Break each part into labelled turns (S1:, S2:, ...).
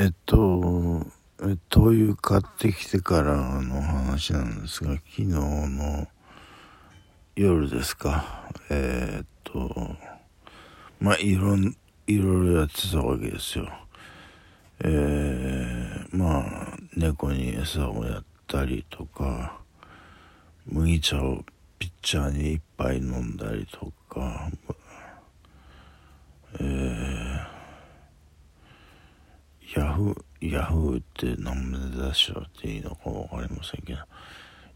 S1: えっと、灯油買ってきてからの話なんですが、昨日の夜ですか、えー、っと、まあ、いろん、いろいろやってたわけですよ。えー、まあ、猫に餌をやったりとか、麦茶をピッチャーに一杯飲んだりとか、えーヤフ、ヤフーって何で出しちゃっていいのかわかりませんけど、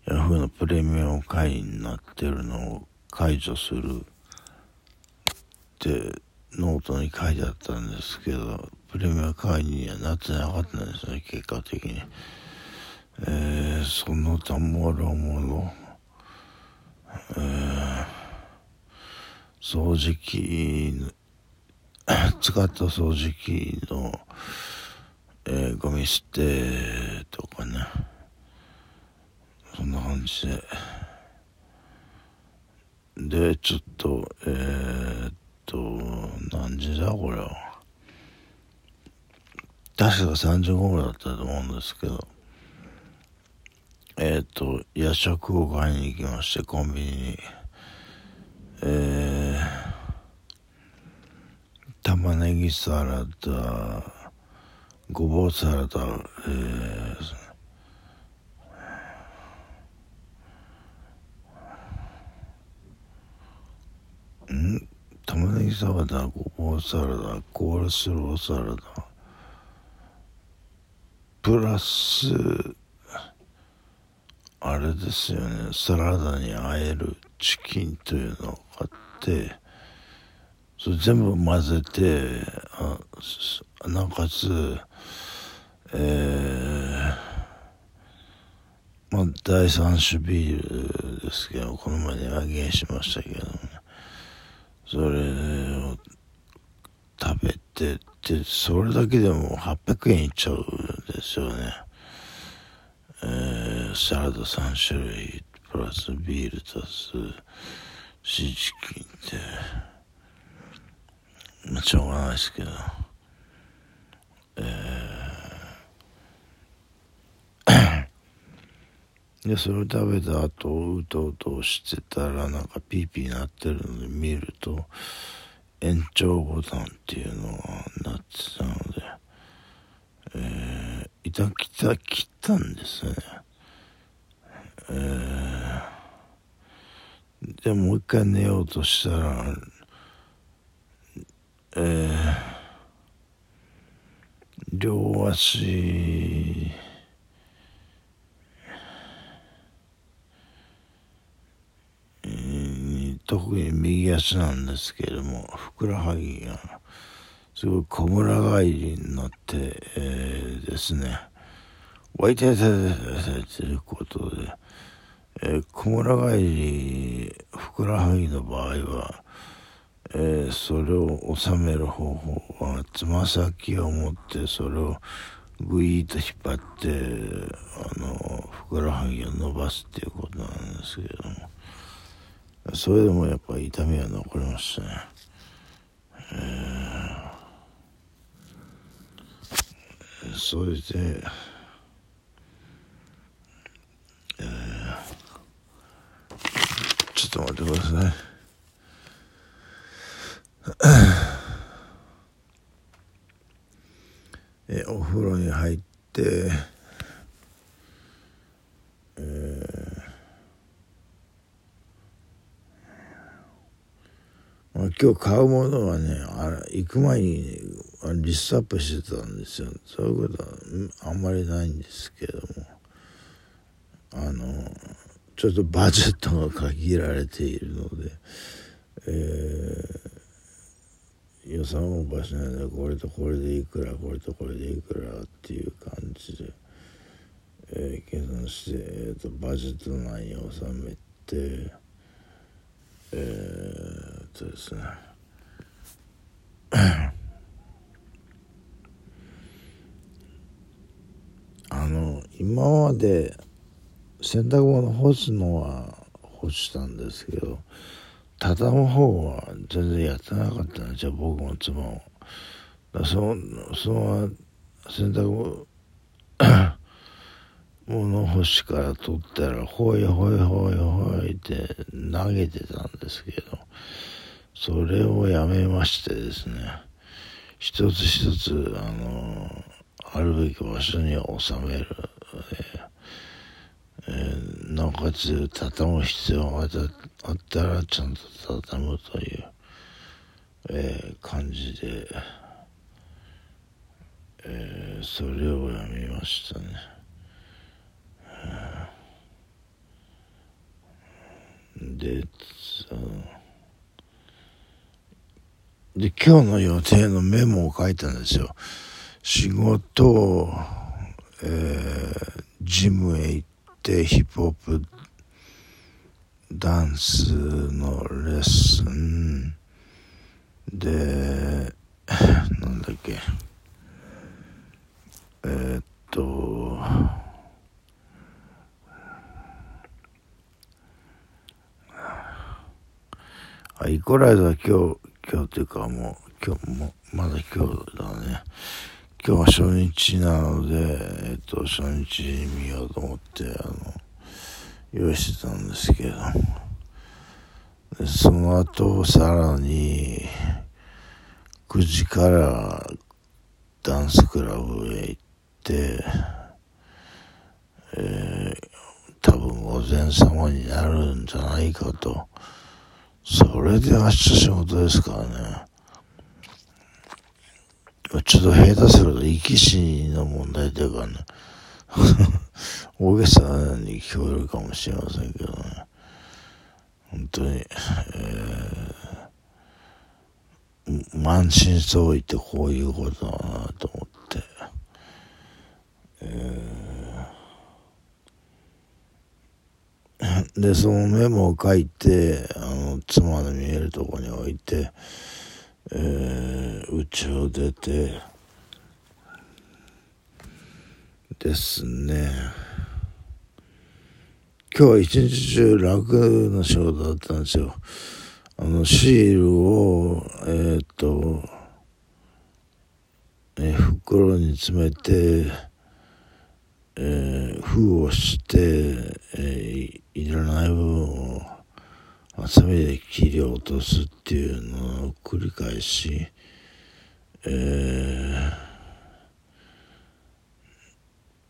S1: ヤフーのプレミアム会員になってるのを解除するってノートに書いてあったんですけど、プレミアム会員にはなってなかったんですね、結果的に。えー、そのたもろもろ、えー、掃除機、使った掃除機の、えー、ゴミ捨てとかね。そんな感じで。でちょっとえー、っと何時だこれは。確か3時頃だったと思うんですけど。えー、っと夜食を買いに行きましてコンビニに。えー、玉ねぎサラダごぼうサラダ、えー、ん？玉ねぎサラダごぼうサラダコールスローサラダ。プラスあれですよね。サラダにあえるチキンというのを買ってそれ全部混ぜてあなおかつえー、まあ第三種ビールですけどこの前値上げしましたけど、ね、それを食べてでそれだけでも800円いっちゃうんですよね。えー、サラダ3種類プラスビール足すシチキンって。まあしょうがないですけど。でそれを食べた後うとうとしてたらなんかピーピー鳴ってるので見ると延長ボタンっていうのがなってたのでえー、いたきた切ったんですね。えー、でもう一回寝ようとしたらえー、両足特に右足なんですけれどもふくらはぎがすごい小村返りになって、えー、ですね。湧いてててということで、えー、小村返りふくらはぎの場合は、えー、それを収める方法はつま先を持ってそれをぐいっと引っ張ってあのふくらはぎを伸ばすっていうことなんですけれどもそれでもやっぱり痛みは残りましたね。えー、それで、えー、ちょっと待ってください。えお風呂に入って、今日買うものはねあ行く前にリストアップしてたんですよそういうことはあんまりないんですけどもあのちょっとバジェットが限られているので、えー、予算オーバーしないでこれとこれでいくらこれとこれでいくらっていう感じで、えー、計算して、えーと、とバジェット内に収めて。えー、っとですね。あの今まで洗濯物干すのは干したんですけど畳む方は全然やってなかったんですよ僕も妻もだそその洗濯 物干しから取ったらほいほいほいほいって投げてたんですけどそれをやめましてですね一つ一つあのあるべき場所に収める、えー、なおかつ畳む必要があったらちゃんと畳むという、えー、感じで、えー、それをやめましたね。で、で、今日の予定のメモを書いたんですよ。仕事、えー、ジムへ行ってヒップホップダンスのレッスン。で、なんだっけ、えー、っと、あ、イコライザー今日、今日っていうかもう、今日も、まだ今日だね。今日は初日なので、えっと、初日見ようと思って、あの、用意してたんですけど、でその後、さらに、9時からダンスクラブへ行って、えー、多分午前様になるんじゃないかと、それで明日仕事ですからね。ちょっと下手すると生き死の問題というかね、大げさに聞こえるかもしれませんけどね。本当に、えー、満身創痍ってこういうことだなと思って、えーで、そのメモを書いて、あ、妻の見えるとこに置いて、えー、家を出て、ですね。今日は一日中楽な仕事だったんですよ。あの、シールを、えっ、と、えー、袋に詰めて、えー、封をして、えー、いらない部分をハサミで切り落とすっていうのを繰り返し、え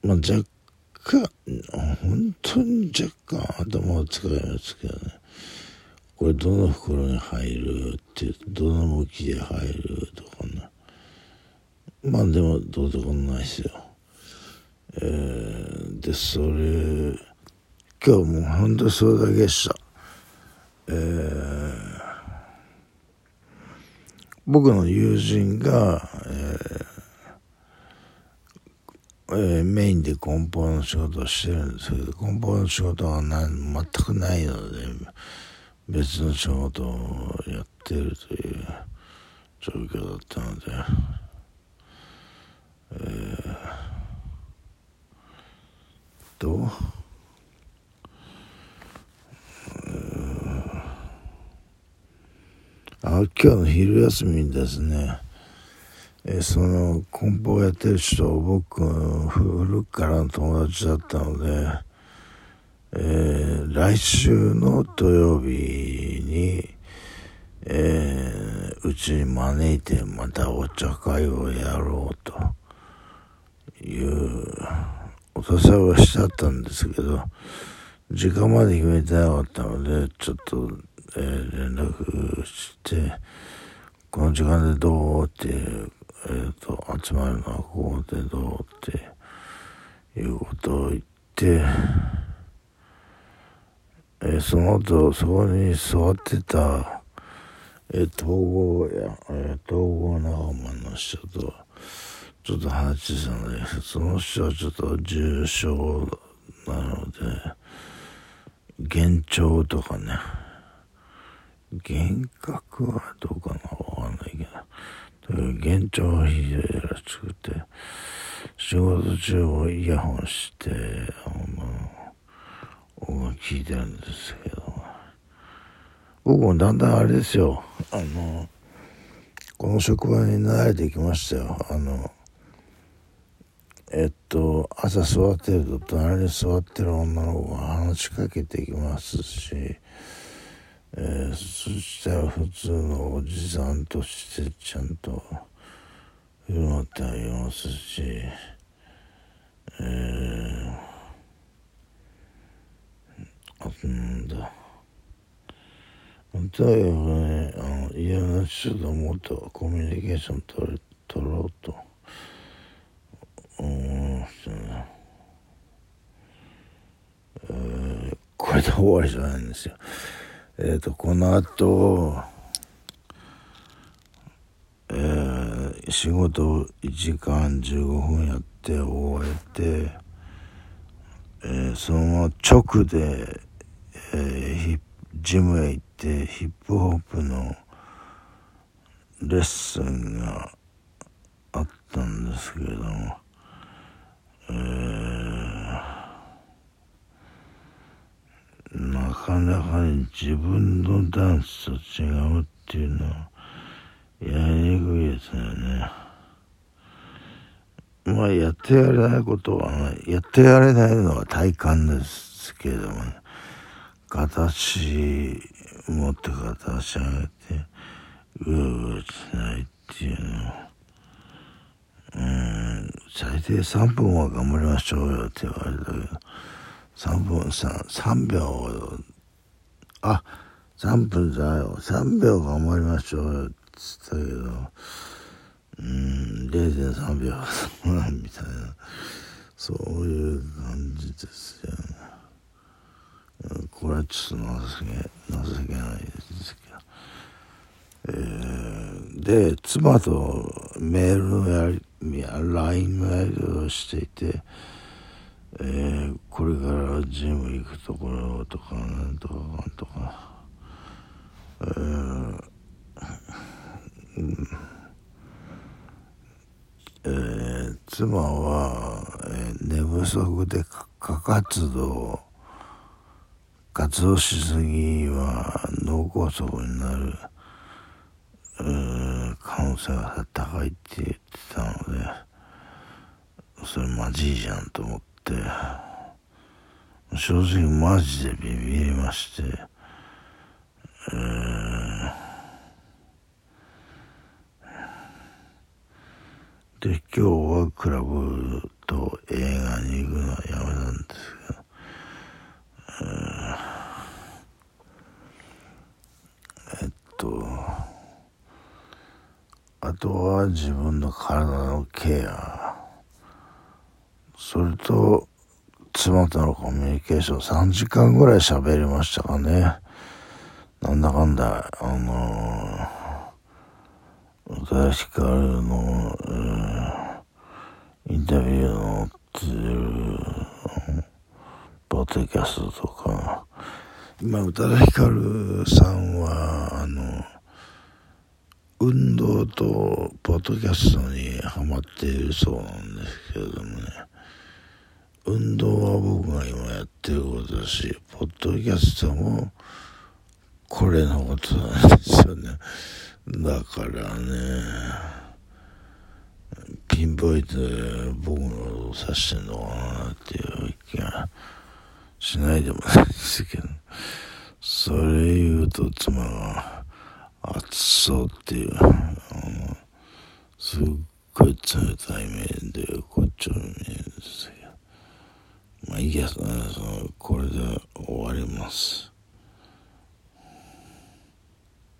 S1: ー、まあ若干、本当に若干頭を使いますけどね。これどの袋に入るってどの向きで入るとかね。まあでもどうでもないですよ。えー、で、それ、今日もう本当それだけでした。えー、僕の友人が、えーえー、メインで梱包の仕事をしてるんですけど、梱包の仕事は全くないので、別の仕事をやってるという状況だったので、えーと、あ今日の昼休みにですね、え、その梱包やってる人を僕古くからの友達だったので、えー、来週の土曜日に、えー、うちに招いてまたお茶会をやろうというお誘いはしちゃったんですけど、時間まで決めてなかったので、ちょっと、えー、連絡して、この時間でどうって、えっ、ー、と、集まるのはここでどうっていうことを言って、えー、その後、そこに座ってた、えー、統合や、えー、統合仲間の人と、ちょっと話したので、その人はちょっと重症なので、幻聴とかね、幻覚はどうかなわかんないけど、幻聴ひどいらしくて、仕事中をイヤホンして、あの、音楽聴いてるんですけど、僕もだんだんあれですよ、あの、この職場に慣れてきましたよ。あの、えっと、朝座ってると隣に座ってる女の子が話しかけてきますし、えー、そしたら普通のおじさんとしてちゃんと振る舞ってあげますし、えー、あとなんだ。とにかくね、あの家の人ともっとコミュニケーション取れ取ろうと思いましたね。えー、これで終わりじゃないんですよ。えっ、ー、と、この後、えー、仕事1時間15分やって終えて、えー、その直で、えー、ジムへ行ってヒップホップのレッスンがあったんですけれども、えー、かなかに自分のダンスと違うっていうのはやりにくいですよね。まあやってやれないことはない。やってやれないのは体感ですけれどもね。形持って片足上げてうーうーしないっていうのうん最低3分は頑張りましょうよって言われたけど3分 3, 3秒あ3分だよ3秒頑張りましょうよって言ったけどうん0.3秒みたいなそういう感じですよね。これはちょっと情け情けないですけど、えー、で妻とメールのやり LINE のやりをしていて、えー、これからジム行くところとかなんとかなんとか、えーうんえー、妻は、えー、寝不足で過活動活動しすぎは脳梗塞になる。可能性が高いって言ってたのでそれマジじゃんと思って。正直マジでビビりまして、えー、で今日はクラブと映画に行くのはやめたんですけどえっとあとは自分の体のケア。それと妻とのコミュニケーション3時間ぐらい喋りましたかね。なんだかんだあの宇多田ヒカルの、えー、インタビューのってるポッドキャストとか。今宇多田ヒカルさんはあの運動とポッドキャストにハマっているそうなんですけれどもね。運動は僕が今やってることだしポッドキャストもこれのことなんですよね。だからねピンポイントで僕のことを指してんのかなっていう気がしないでもないですけどそれ言うと妻は暑そうっていう、あの、すっごい冷たい目でこっちを見るんですけど、まあいいや、そのこれで終わります。